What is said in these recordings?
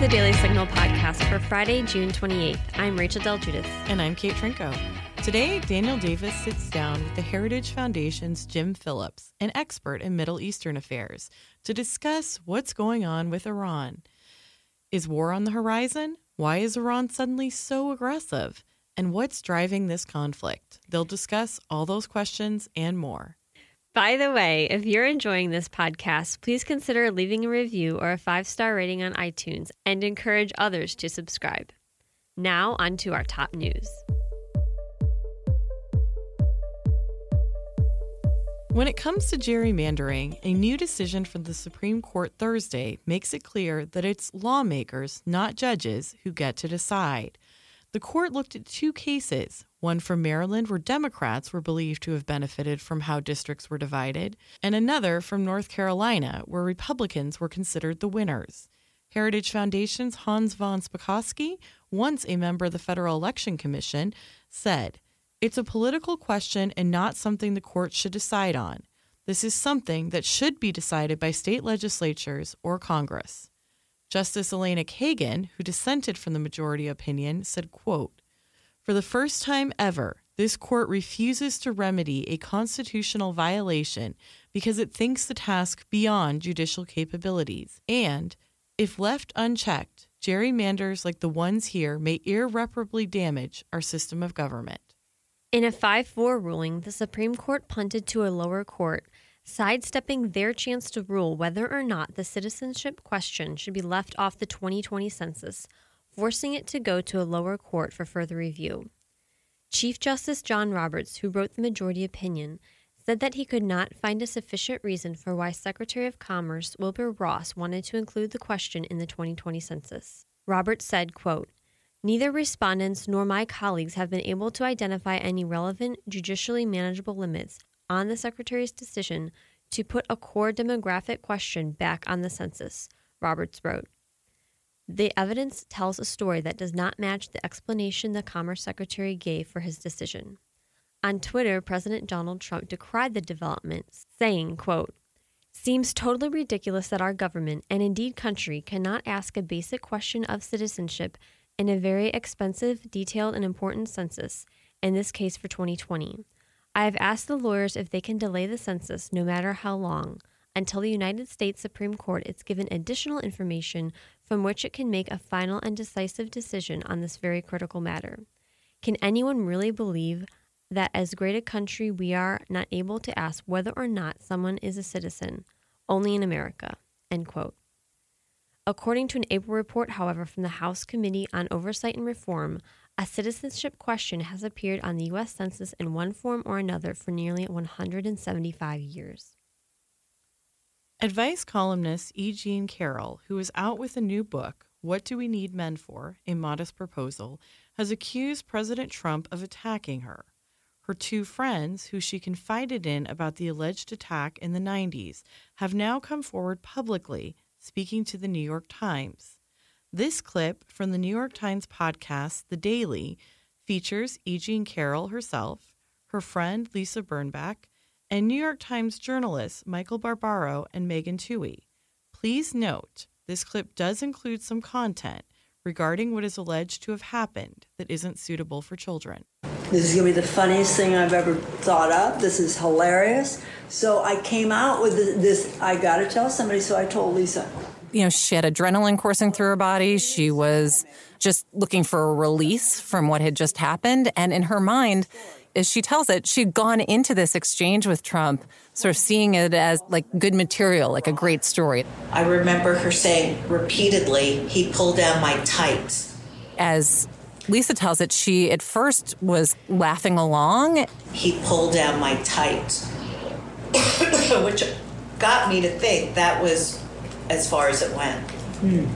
the Daily Signal podcast for Friday, June 28th. I'm Rachel Del Guidice. And I'm Kate Trinko. Today, Daniel Davis sits down with the Heritage Foundation's Jim Phillips, an expert in Middle Eastern affairs, to discuss what's going on with Iran. Is war on the horizon? Why is Iran suddenly so aggressive? And what's driving this conflict? They'll discuss all those questions and more. By the way, if you're enjoying this podcast, please consider leaving a review or a five star rating on iTunes and encourage others to subscribe. Now, on to our top news. When it comes to gerrymandering, a new decision from the Supreme Court Thursday makes it clear that it's lawmakers, not judges, who get to decide. The court looked at two cases one from Maryland, where Democrats were believed to have benefited from how districts were divided, and another from North Carolina, where Republicans were considered the winners. Heritage Foundation's Hans von Spakovsky, once a member of the Federal Election Commission, said, It's a political question and not something the court should decide on. This is something that should be decided by state legislatures or Congress. Justice Elena Kagan, who dissented from the majority opinion, said, quote, For the first time ever, this court refuses to remedy a constitutional violation because it thinks the task beyond judicial capabilities. And, if left unchecked, gerrymanders like the ones here may irreparably damage our system of government. In a 5 4 ruling, the Supreme Court punted to a lower court sidestepping their chance to rule whether or not the citizenship question should be left off the 2020 census, forcing it to go to a lower court for further review. Chief Justice John Roberts, who wrote the majority opinion, said that he could not find a sufficient reason for why Secretary of Commerce Wilbur Ross wanted to include the question in the 2020 census. Roberts said, quote, Neither respondents nor my colleagues have been able to identify any relevant, judicially manageable limits on the Secretary's decision to put a core demographic question back on the census, Roberts wrote. The evidence tells a story that does not match the explanation the Commerce Secretary gave for his decision. On Twitter, President Donald Trump decried the development, saying, quote, Seems totally ridiculous that our government, and indeed country, cannot ask a basic question of citizenship in a very expensive, detailed, and important census, in this case for 2020. I have asked the lawyers if they can delay the census, no matter how long, until the United States Supreme Court is given additional information from which it can make a final and decisive decision on this very critical matter. Can anyone really believe that as great a country we are not able to ask whether or not someone is a citizen, only in America? End quote. According to an April report, however, from the House Committee on Oversight and Reform, a citizenship question has appeared on the U.S. Census in one form or another for nearly 175 years. Advice columnist E. Jean Carroll, who is out with a new book, What Do We Need Men For? A Modest Proposal, has accused President Trump of attacking her. Her two friends, who she confided in about the alleged attack in the 90s, have now come forward publicly, speaking to the New York Times. This clip from the New York Times podcast, The Daily, features E. Jean Carroll herself, her friend Lisa Birnbach, and New York Times journalists Michael Barbaro and Megan Twohey. Please note, this clip does include some content regarding what is alleged to have happened that isn't suitable for children. This is to be the funniest thing I've ever thought of. This is hilarious. So I came out with this, I got to tell somebody, so I told Lisa you know, she had adrenaline coursing through her body. She was just looking for a release from what had just happened. And in her mind, as she tells it, she'd gone into this exchange with Trump, sort of seeing it as like good material, like a great story. I remember her saying repeatedly, he pulled down my tights. As Lisa tells it, she at first was laughing along. He pulled down my tights, which got me to think that was as far as it went. Mm.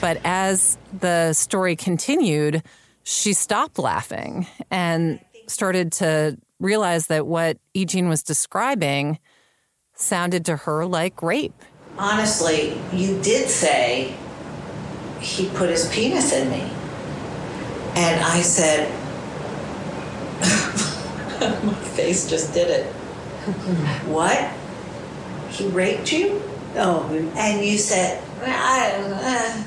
But as the story continued, she stopped laughing and started to realize that what E. Jean was describing sounded to her like rape. Honestly, you did say he put his penis in me. And I said, my face just did it. what? He raped you? Oh, and you said, I, uh,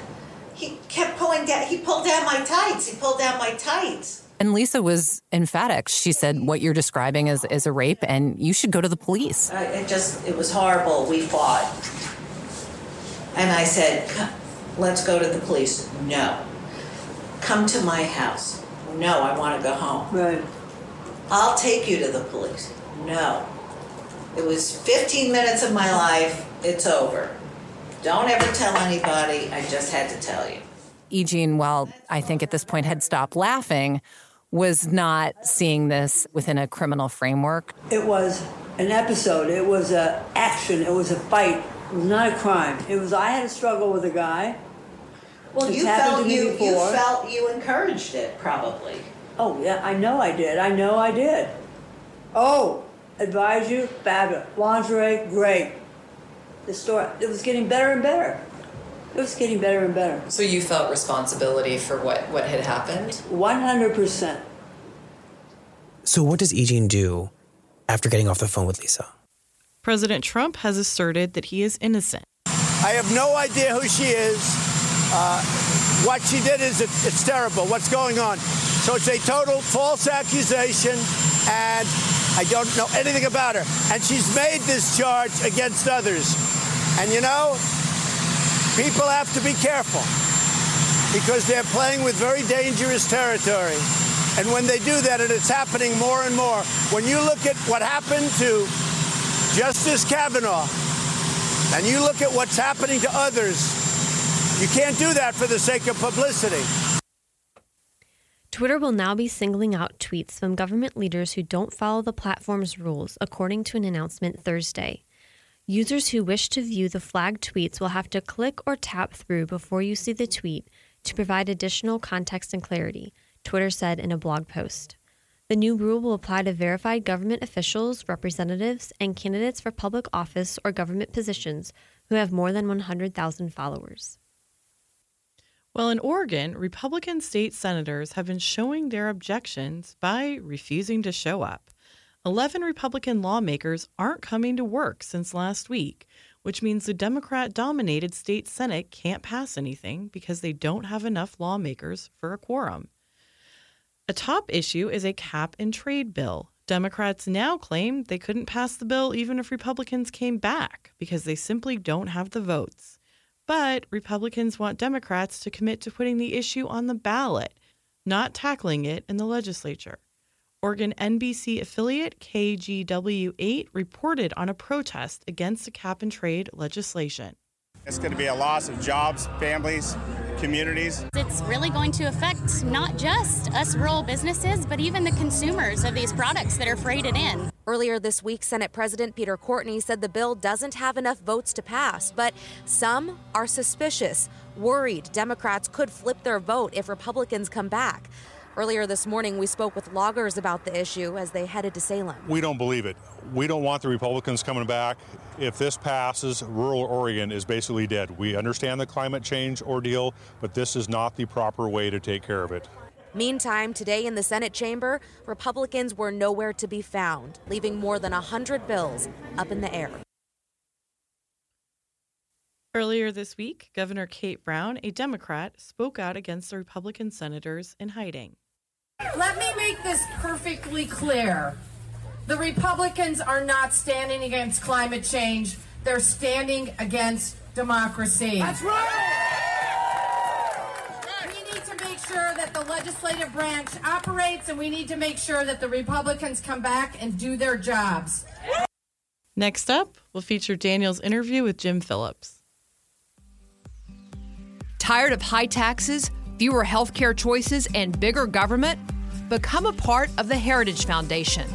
he kept pulling down. He pulled down my tights. He pulled down my tights. And Lisa was emphatic. She said, What you're describing is, is a rape, and you should go to the police. I, it just, it was horrible. We fought. And I said, Let's go to the police. No. Come to my house. No, I want to go home. Right. I'll take you to the police. No. It was 15 minutes of my life. It's over. Don't ever tell anybody. I just had to tell you. E. Jean, while I think at this point had stopped laughing, was not seeing this within a criminal framework. It was an episode. It was a action. It was a fight. It was not a crime. It was I had a struggle with a guy. Well, It's you felt to me you, you felt you encouraged it probably. Oh yeah, I know I did. I know I did. Oh, advise you, fabulous. Lingerie, great. The store, it was getting better and better. It was getting better and better. So you felt responsibility for what, what had happened? One hundred percent. So, what does Eugene do after getting off the phone with Lisa? President Trump has asserted that he is innocent. I have no idea who she is. Uh, what she did is it, it's terrible. What's going on? So it's a total false accusation, and I don't know anything about her. And she's made this charge against others. And you know, people have to be careful because they're playing with very dangerous territory. And when they do that, and it's happening more and more, when you look at what happened to Justice Kavanaugh, and you look at what's happening to others, you can't do that for the sake of publicity. Twitter will now be singling out tweets from government leaders who don't follow the platform's rules, according to an announcement Thursday. Users who wish to view the flagged tweets will have to click or tap through before you see the tweet to provide additional context and clarity, Twitter said in a blog post. The new rule will apply to verified government officials, representatives, and candidates for public office or government positions who have more than 100,000 followers. Well, in Oregon, Republican state senators have been showing their objections by refusing to show up. 11 Republican lawmakers aren't coming to work since last week, which means the Democrat dominated state Senate can't pass anything because they don't have enough lawmakers for a quorum. A top issue is a cap and trade bill. Democrats now claim they couldn't pass the bill even if Republicans came back because they simply don't have the votes. But Republicans want Democrats to commit to putting the issue on the ballot, not tackling it in the legislature. Oregon NBC affiliate KGW8 reported on a protest against the cap and trade legislation. It's going to be a loss of jobs, families, communities. It's really going to affect not just us rural businesses, but even the consumers of these products that are freighted in. Earlier this week, Senate President Peter Courtney said the bill doesn't have enough votes to pass, but some are suspicious, worried Democrats could flip their vote if Republicans come back. Earlier this morning, we spoke with loggers about the issue as they headed to Salem. We don't believe it. We don't want the Republicans coming back. If this passes, rural Oregon is basically dead. We understand the climate change ordeal, but this is not the proper way to take care of it. Meantime, today in the Senate chamber, Republicans were nowhere to be found, leaving more than 100 bills up in the air. Earlier this week, Governor Kate Brown, a Democrat, spoke out against the Republican senators in hiding. Let me make this perfectly clear. The Republicans are not standing against climate change, they're standing against democracy. That's right! Sure that the legislative branch operates, and we need to make sure that the Republicans come back and do their jobs. Next up, we'll feature Daniel's interview with Jim Phillips. Tired of high taxes, fewer healthcare choices, and bigger government? Become a part of the Heritage Foundation.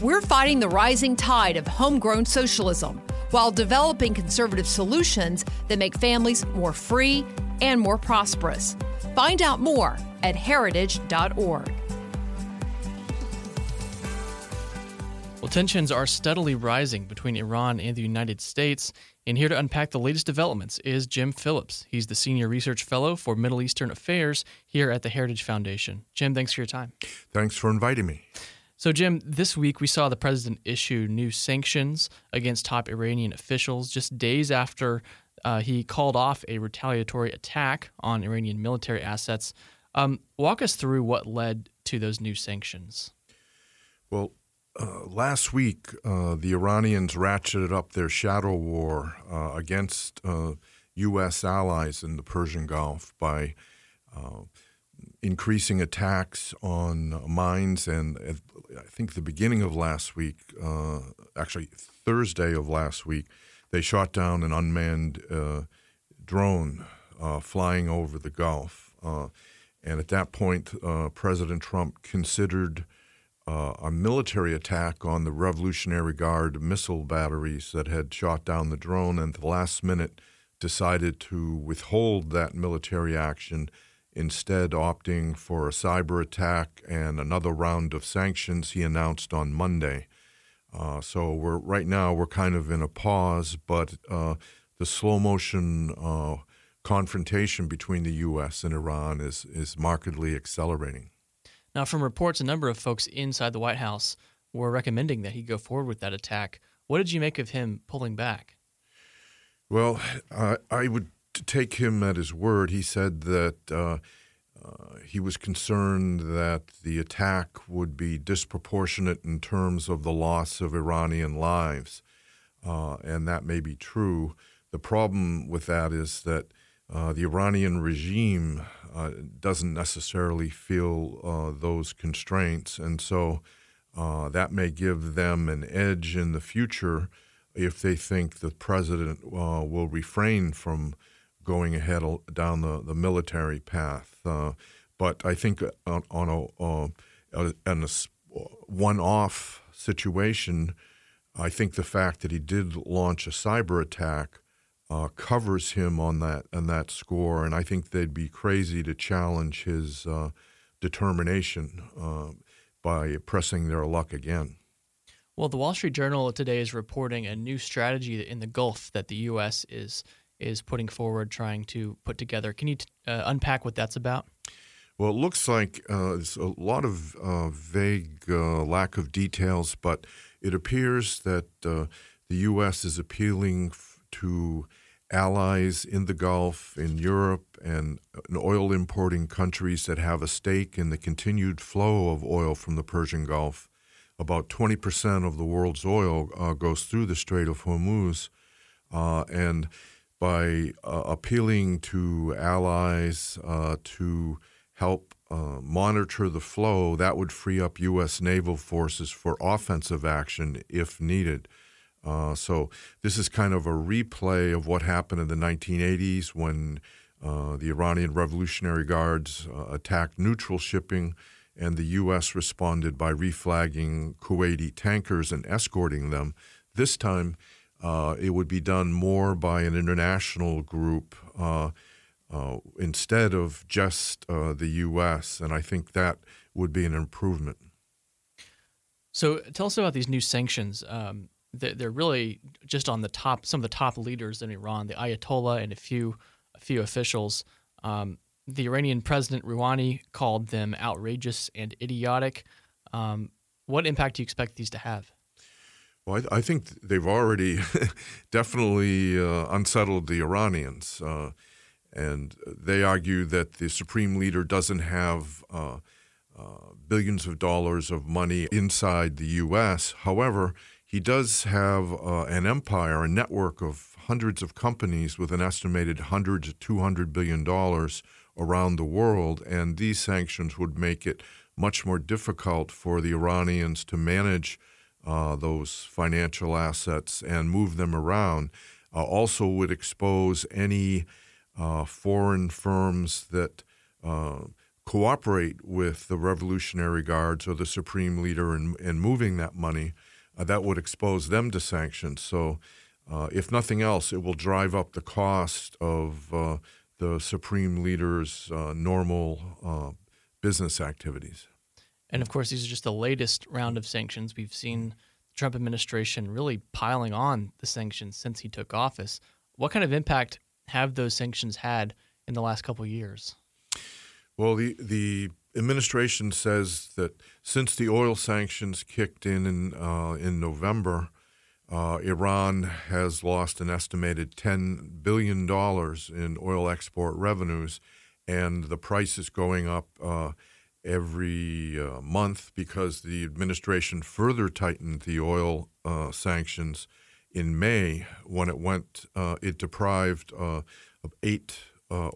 We're fighting the rising tide of homegrown socialism while developing conservative solutions that make families more free and more prosperous. Find out more at heritage.org. Well, tensions are steadily rising between Iran and the United States. And here to unpack the latest developments is Jim Phillips. He's the Senior Research Fellow for Middle Eastern Affairs here at the Heritage Foundation. Jim, thanks for your time. Thanks for inviting me. So, Jim, this week we saw the president issue new sanctions against top Iranian officials just days after Uh, he called off a retaliatory attack on Iranian military assets. Um, walk us through what led to those new sanctions. Well, uh, last week, uh, the Iranians ratcheted up their shadow war uh, against U.S. Uh, allies in the Persian Gulf by uh, increasing attacks on mines. And I think the beginning of last week, actually Thursday of last week, they shot down an unmanned uh, drone uh, flying over the Gulf. Uh, and at that point, President Trump considered uh, a military attack on the Revolutionary Guard missile batteries that had shot down the drone, and at the last minute decided to withhold that military action, instead opting for a cyber attack and another round of sanctions he announced on Monday. Uh, so we're right now we're kind of in a pause, but uh, the slow motion uh, confrontation between the U.S. and Iran is is markedly accelerating. Now, from reports, a number of folks inside the White House were recommending that he go forward with that attack. What did you make of him pulling back? Well, I, I would take him at his word. He said that uh, he was concerned that the attack would be disproportionate in terms of the loss of Iranian lives. Uh, and that may be true. The problem with that is that uh, the Iranian regime uh, doesn't necessarily feel uh, those constraints. And so uh, that may give them an edge in the future if they think the president will refrain from going ahead down the, the military path. Uh, but I think on, on a, a, a one off situation, I think the fact that he did launch a cyber attack uh, covers him on that on that score, and I think they'd be crazy to challenge his uh, determination uh, by pressing their luck again. Well, the Wall Street Journal today is reporting a new strategy in the Gulf that the U.S. is is putting forward, trying to put together. Can you t- uh, unpack what that's about? Well, it looks like uh, there's a lot of uh, vague lack of details, but it appears that the U.S. is appealing. F- to allies in the Gulf, in Europe, and in oil importing countries that have a stake in the continued flow of oil from the Persian Gulf. About 20% of the world's oil uh, goes through the Strait of Hormuz. Uh, and by uh, appealing to allies uh, to help uh, monitor the flow, that would free up U.S. naval forces for offensive action if needed. Uh, so this is kind of a replay of what happened in the 1980s when uh, the Iranian Revolutionary Guards uh, attacked neutral shipping, and the U.S. responded by reflagging Kuwaiti tankers and escorting them. This time, uh, it would be done more by an international group uh, uh, instead of just the U.S., and I think that would be an improvement. So, tell us about these new sanctions. Um, they're really just on the top, some of the top leaders in Iran, the Ayatollah and a few, a few officials. Um, the Iranian President Rouhani called them outrageous and idiotic. Um, what impact do you expect these to have? Well, I, I think they've already definitely uh, unsettled the Iranians. Uh, and they argue that the supreme leader doesn't have uh, uh billions of dollars of money inside the U.S. However, he does have uh, an empire, a network of hundreds of companies with an estimated 100 to 200 billion dollars around the world, and these sanctions would make it much more difficult for the Iranians to manage uh, those financial assets and move them around. Uh, also, would expose any uh, foreign firms that uh, cooperate with the Revolutionary Guards or the Supreme Leader in, in moving that money uh, that would expose them to sanctions. So, uh, if nothing else, it will drive up the cost of the supreme leader's normal business activities. And of course, these are just the latest round of sanctions. We've seen the Trump administration really piling on the sanctions since he took office. What kind of impact have those sanctions had in the last couple years? Well, the the administration says that since the oil sanctions kicked in in, uh, in November, Uh, Iran has lost an estimated $10 billion in oil export revenues, and the price is going up uh, every uh, month because the administration further tightened the oil uh, sanctions in May when it went, uh, it deprived uh, of eight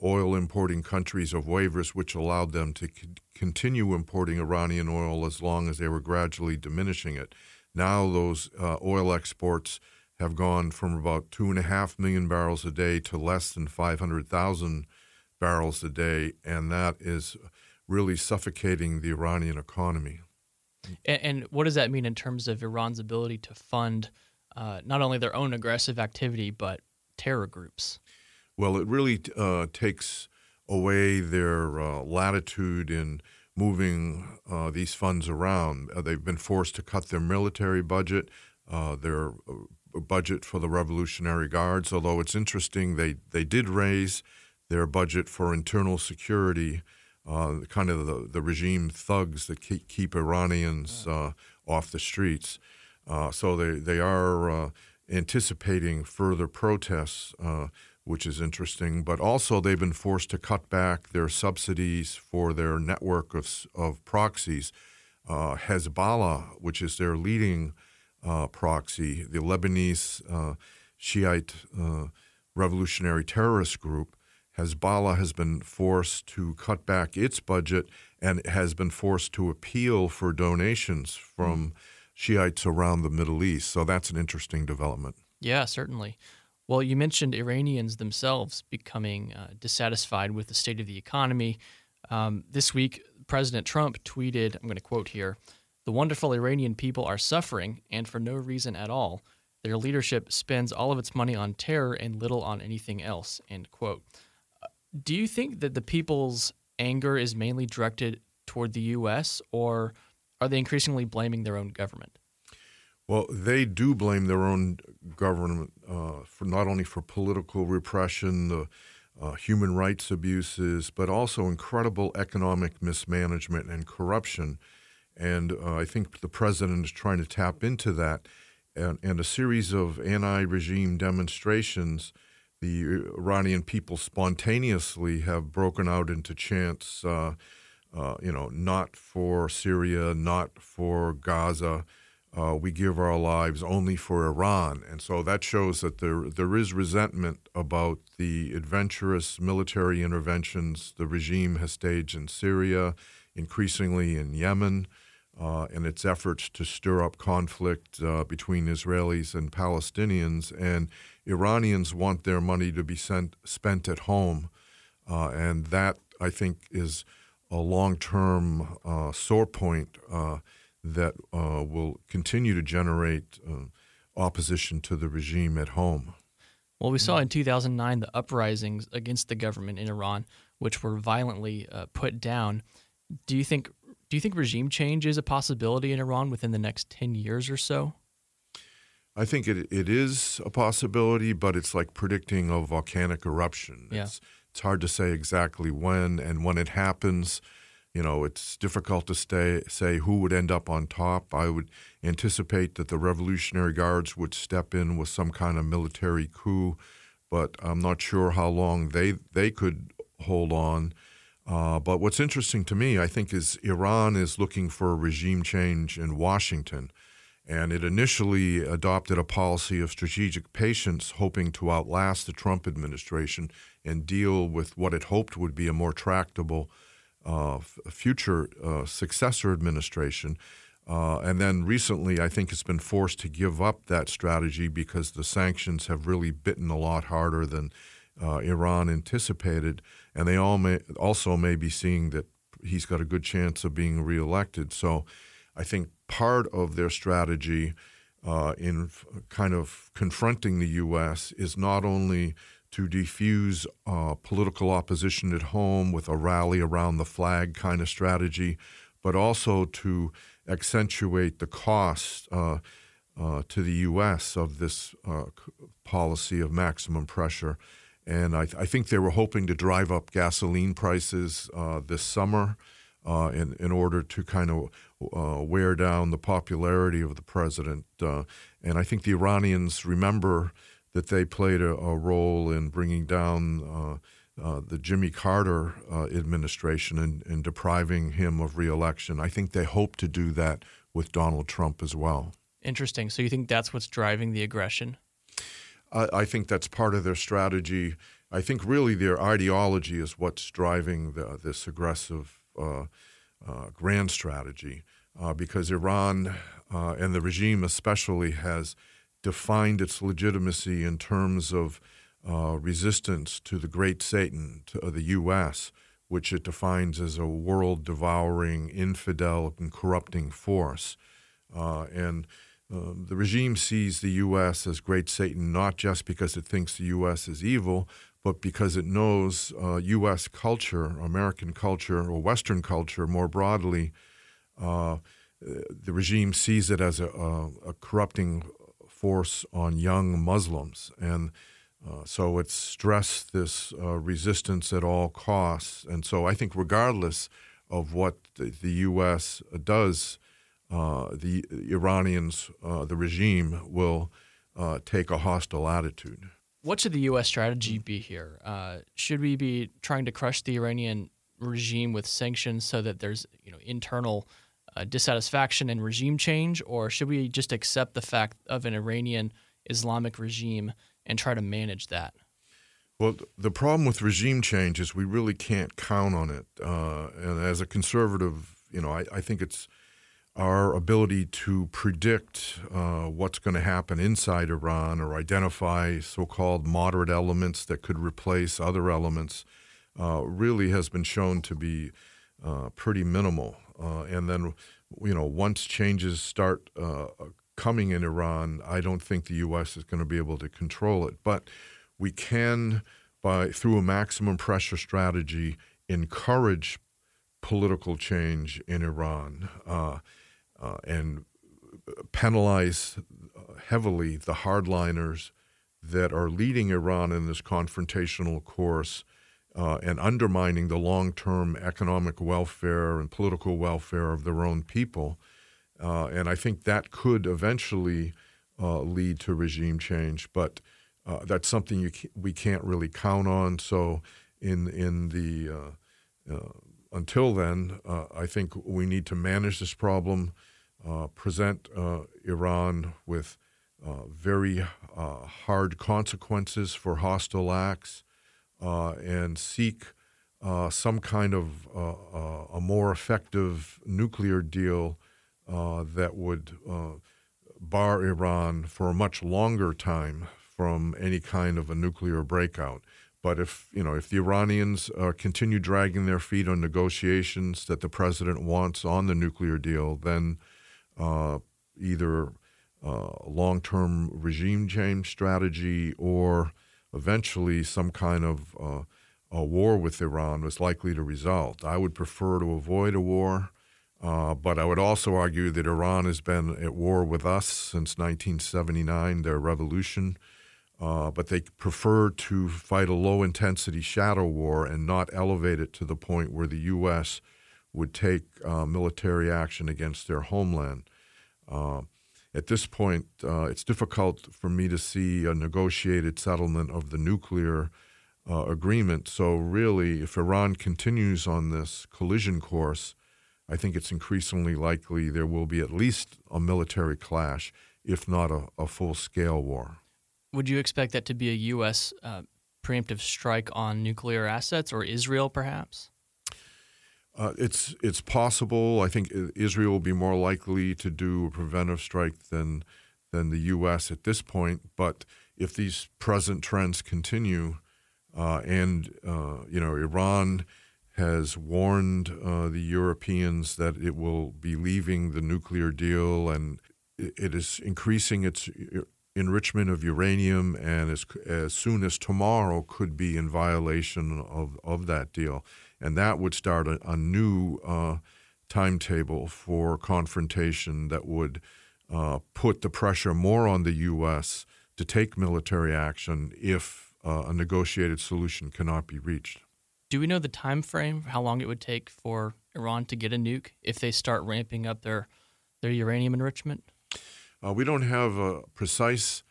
oil importing countries of waivers, which allowed them to c- continue importing Iranian oil as long as they were gradually diminishing it. Now those uh, oil exports have gone from about two and a half million barrels a day to less than 500,000 barrels a day, and that is really suffocating the Iranian economy. And, and what does that mean in terms of Iran's ability to fund uh, not only their own aggressive activity, but terror groups? Well, it really uh, takes away their uh, latitude in moving uh, these funds around. Uh, they've been forced to cut their military budget, uh, their budget for the Revolutionary Guards. Although it's interesting, they they did raise their budget for internal security, uh, kind of the, the regime thugs that keep, keep Iranians uh, off the streets. so they they are anticipating further protests which is interesting. But also, they've been forced to cut back their subsidies for their network of, of proxies. Uh, Hezbollah, which is their leading uh, proxy, the Lebanese uh, Shiite uh, revolutionary terrorist group, Hezbollah has been forced to cut back its budget and has been forced to appeal for donations from Shiites around the Middle East. So that's an interesting development. Yeah, certainly. Well, you mentioned Iranians themselves becoming uh, dissatisfied with the state of the economy. Um, this week, President Trump tweeted, I'm going to quote here The wonderful Iranian people are suffering, and for no reason at all. Their leadership spends all of its money on terror and little on anything else. End quote. Do you think that the people's anger is mainly directed toward the U.S., or are they increasingly blaming their own government? Well, they do blame their own government uh, for not only for political repression, the uh, human rights abuses, but also incredible economic mismanagement and corruption. And uh, I think the president is trying to tap into that. And, and a series of anti regime demonstrations, the Iranian people spontaneously have broken out into chants, uh, uh, you know, not for Syria, not for Gaza uh, we give our lives only for Iran. And so that shows that there, there is resentment about the adventurous military interventions the regime has staged in Syria, increasingly in Yemen, uh, and its efforts to stir up conflict uh, between Israelis and Palestinians. And Iranians want their money to be sent, spent at home. Uh, and that, I think, is a long term uh, sore point uh, that uh, will continue to generate uh, opposition to the regime at home. Well, we saw in 2009 the uprisings against the government in Iran, which were violently put down. Do you think do you think regime change is a possibility in Iran within the next 10 years or so? I think it, it is a possibility, but it's like predicting a volcanic eruption. Yeah. It's, it's hard to say exactly when, and when it happens, you know, it's difficult to stay, say who would end up on top. I would anticipate that the Revolutionary Guards would step in with some kind of military coup, but I'm not sure how long they they could hold on. Uh, but what's interesting to me, I think, is Iran is looking for a regime change in Washington. And it initially adopted a policy of strategic patience, hoping to outlast the Trump administration and deal with what it hoped would be a more tractable uh, future uh, successor administration. Uh, and then recently, I think it's been forced to give up that strategy because the sanctions have really bitten a lot harder than uh, Iran anticipated. And they all may, also may be seeing that he's got a good chance of being reelected. So I think part of their strategy uh, in f- kind of confronting the U.S. is not only to defuse uh, political opposition at home with a rally around the flag kind of strategy, but also to accentuate the cost uh, uh, to the U.S. of this uh, policy of maximum pressure. And I, th- I, think they were hoping to drive up gasoline prices uh, this summer in, in order to kind of uh, wear down the popularity of the president. Uh, and I think the Iranians remember that they played a, a role in bringing down uh, uh, the Jimmy Carter uh, administration and, and depriving him of reelection. I think they hope to do that with Donald Trump as well. Interesting. So you think that's what's driving the aggression? I, I think that's part of their strategy. I think really their ideology is what's driving the, this aggressive uh, grand strategy, uh, because Iran uh, and the regime especially has defined its legitimacy in terms of uh, resistance to the great Satan, to the U.S., which it defines as a world devouring, infidel, and corrupting force. Uh, and um, the regime sees the U.S. as great Satan not just because it thinks the U.S. is evil, but because it knows uh, U.S. culture, American culture, or Western culture more broadly. Uh, the regime sees it as a, a, a corrupting force on young Muslims. And uh, so it's stressed this uh, resistance at all costs. And so I think, regardless of what the, the U.S. does, uh, the Iranians, uh, the regime, will take a hostile attitude. What should the U.S. strategy be here? Uh, should we be trying to crush the Iranian regime with sanctions so that there's you know internal uh, dissatisfaction and regime change, or should we just accept the fact of an Iranian Islamic regime and try to manage that? Well, the problem with regime change is we really can't count on it. Uh, and as a conservative, you know, I, I, think it's our ability to predict uh, what's going to happen inside Iran or identify so called moderate elements that could replace other elements uh, really has been shown to be uh, pretty minimal. Uh, and then, you know, once changes start uh, coming in Iran, I don't think the U.S. is going to be able to control it. But we can, by through a maximum pressure strategy, encourage political change in Iran uh, uh, and penalize heavily the hardliners that are leading Iran in this confrontational course uh, and undermining the long term economic welfare and political welfare of their own people. Uh, and I think that could eventually uh, lead to regime change, but uh, that's something ca- we can't really count on. So, in in the uh, uh, until then, I think we need to manage this problem, present Iran with very hard consequences for hostile acts uh, and seek uh, some kind of uh, uh a more effective nuclear deal uh, that would uh, bar Iran for a much longer time from any kind of a nuclear breakout. But if you know if the Iranians continue dragging their feet on negotiations that the president wants on the nuclear deal, then either a long-term regime change strategy or eventually some kind of uh, a war with Iran was likely to result. I would prefer to avoid a war, uh, but I would also argue that Iran has been at war with us since 1979, their revolution. Uh, but they prefer to fight a low intensity shadow war and not elevate it to the point where the U.S. would take uh, military action against their homeland. Uh, at this point, uh, it's difficult for me to see a negotiated settlement of the nuclear uh, agreement. So, really, if Iran continues on this collision course, I think it's increasingly likely there will be at least a military clash, if not a, a full scale war. Would you expect that to be a U.S. Uh, preemptive strike on nuclear assets or Israel, perhaps? Uh, it's it's possible. I think Israel will be more likely to do a preventive strike than than the U.S. at this point. But if these present trends continue, uh, and uh, you know Iran has warned uh, the Europeans that it will be leaving the nuclear deal, and it is increasing its enrichment of uranium, and as as soon as tomorrow could be in violation of of that deal and that would start a, a new uh, timetable for confrontation that would uh, put the pressure more on the U.S. to take military action if uh, a negotiated solution cannot be reached. Do we know the time frame? How long it would take for Iran to get a nuke if they start ramping up their their uranium enrichment? Uh, we don't have a precise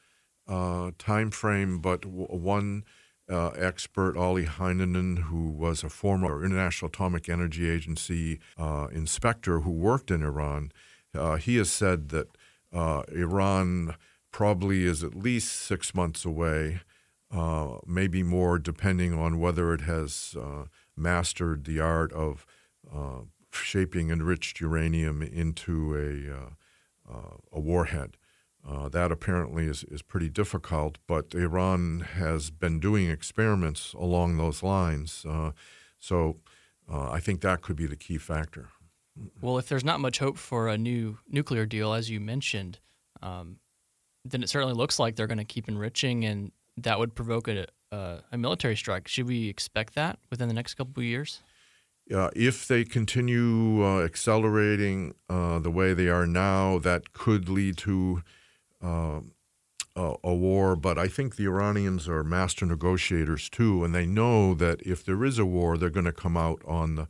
uh, time frame, but w- one uh, expert, Olli Heinonen, who was a former International Atomic Energy Agency uh, inspector who worked in Iran, uh, he has said that uh, Iran probably is at least six months away, uh, maybe more, depending on whether it has uh, mastered the art of shaping enriched uranium into a, a warhead. Uh, that apparently is, is pretty difficult, but Iran has been doing experiments along those lines. Uh, so uh, I think that could be the key factor. Well, if there's not much hope for a new nuclear deal, as you mentioned, um, then it certainly looks like they're going to keep enriching, and that would provoke a, a, a, military strike. Should we expect that within the next couple of years? Uh, if they continue uh, accelerating uh, the way they are now, that could lead to uh, a, a, war, but I think the Iranians are master negotiators too, and they know that if there is a war, they're going to come out on the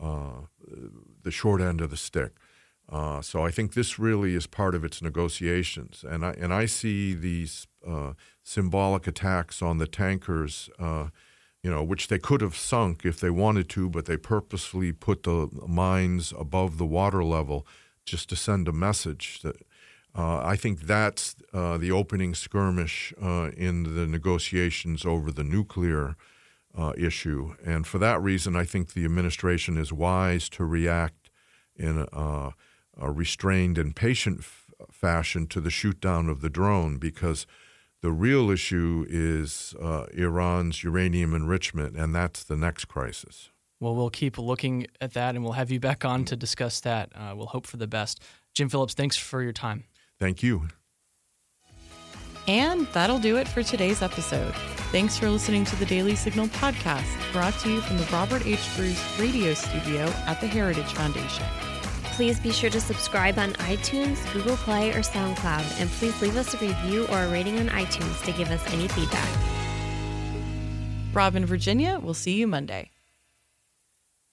uh, the short end of the stick. Uh, so I think this really is part of its negotiations, and I and I see these uh, symbolic attacks on the tankers, uh, you know, which they could have sunk if they wanted to, but they purposefully put the mines above the water level just to send a message that uh, I think that's uh, the opening skirmish uh, in the negotiations over the nuclear uh, issue. And for that reason, I think the administration is wise to react in a, a restrained and patient f- fashion to the shoot down of the drone because the real issue is uh, Iran's uranium enrichment, and that's the next crisis. Well, we'll keep looking at that and we'll have you back on to discuss that. Uh, we'll hope for the best. Jim Phillips, thanks for your time. Thank you. And that'll do it for today's episode. Thanks for listening to the Daily Signal podcast, brought to you from the Robert H. Bruce radio studio at the Heritage Foundation. Please be sure to subscribe on iTunes, Google Play, or SoundCloud, and please leave us a review or a rating on iTunes to give us any feedback. Rob in Virginia, we'll see you Monday.